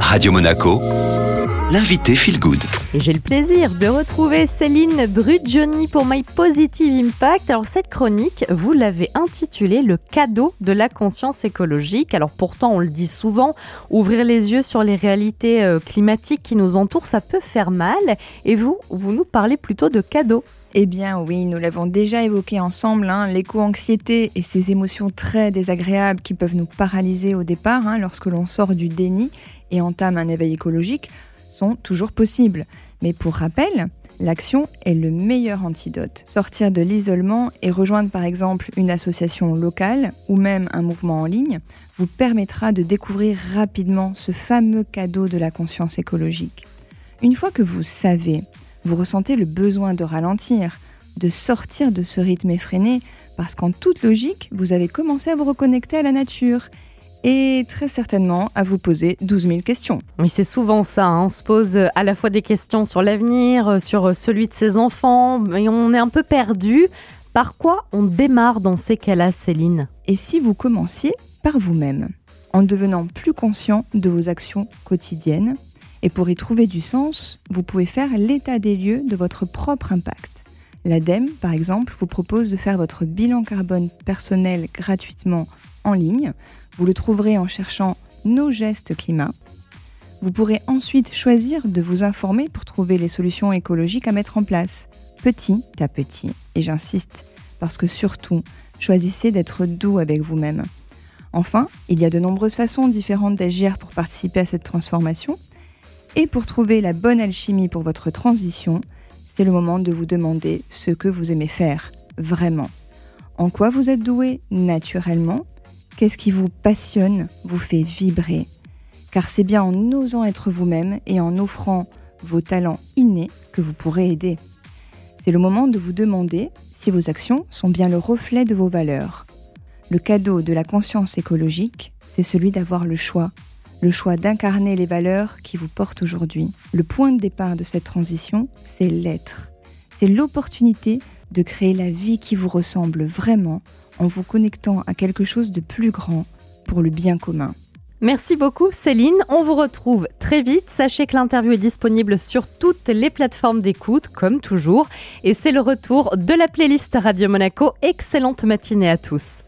Radio Monaco, l'invité Feel Good. Et j'ai le plaisir de retrouver Céline Brudjoni pour My Positive Impact. Alors cette chronique, vous l'avez intitulée Le cadeau de la conscience écologique. Alors pourtant, on le dit souvent, ouvrir les yeux sur les réalités euh, climatiques qui nous entourent, ça peut faire mal. Et vous, vous nous parlez plutôt de cadeau. Eh bien oui, nous l'avons déjà évoqué ensemble, hein, l'éco-anxiété et ces émotions très désagréables qui peuvent nous paralyser au départ hein, lorsque l'on sort du déni et entame un éveil écologique sont toujours possibles. Mais pour rappel, l'action est le meilleur antidote. Sortir de l'isolement et rejoindre par exemple une association locale ou même un mouvement en ligne vous permettra de découvrir rapidement ce fameux cadeau de la conscience écologique. Une fois que vous savez vous ressentez le besoin de ralentir, de sortir de ce rythme effréné, parce qu'en toute logique, vous avez commencé à vous reconnecter à la nature et très certainement à vous poser 12 000 questions. Oui, c'est souvent ça. Hein. On se pose à la fois des questions sur l'avenir, sur celui de ses enfants, et on est un peu perdu. Par quoi on démarre dans ces cas-là, Céline? Et si vous commenciez par vous-même, en devenant plus conscient de vos actions quotidiennes et pour y trouver du sens, vous pouvez faire l'état des lieux de votre propre impact. L'ADEME, par exemple, vous propose de faire votre bilan carbone personnel gratuitement en ligne. Vous le trouverez en cherchant Nos gestes climat. Vous pourrez ensuite choisir de vous informer pour trouver les solutions écologiques à mettre en place, petit à petit. Et j'insiste, parce que surtout, choisissez d'être doux avec vous-même. Enfin, il y a de nombreuses façons différentes d'agir pour participer à cette transformation. Et pour trouver la bonne alchimie pour votre transition, c'est le moment de vous demander ce que vous aimez faire, vraiment. En quoi vous êtes doué naturellement? Qu'est-ce qui vous passionne, vous fait vibrer? Car c'est bien en osant être vous-même et en offrant vos talents innés que vous pourrez aider. C'est le moment de vous demander si vos actions sont bien le reflet de vos valeurs. Le cadeau de la conscience écologique, c'est celui d'avoir le choix le choix d'incarner les valeurs qui vous portent aujourd'hui. Le point de départ de cette transition, c'est l'être. C'est l'opportunité de créer la vie qui vous ressemble vraiment en vous connectant à quelque chose de plus grand pour le bien commun. Merci beaucoup Céline, on vous retrouve très vite. Sachez que l'interview est disponible sur toutes les plateformes d'écoute, comme toujours. Et c'est le retour de la playlist Radio Monaco. Excellente matinée à tous.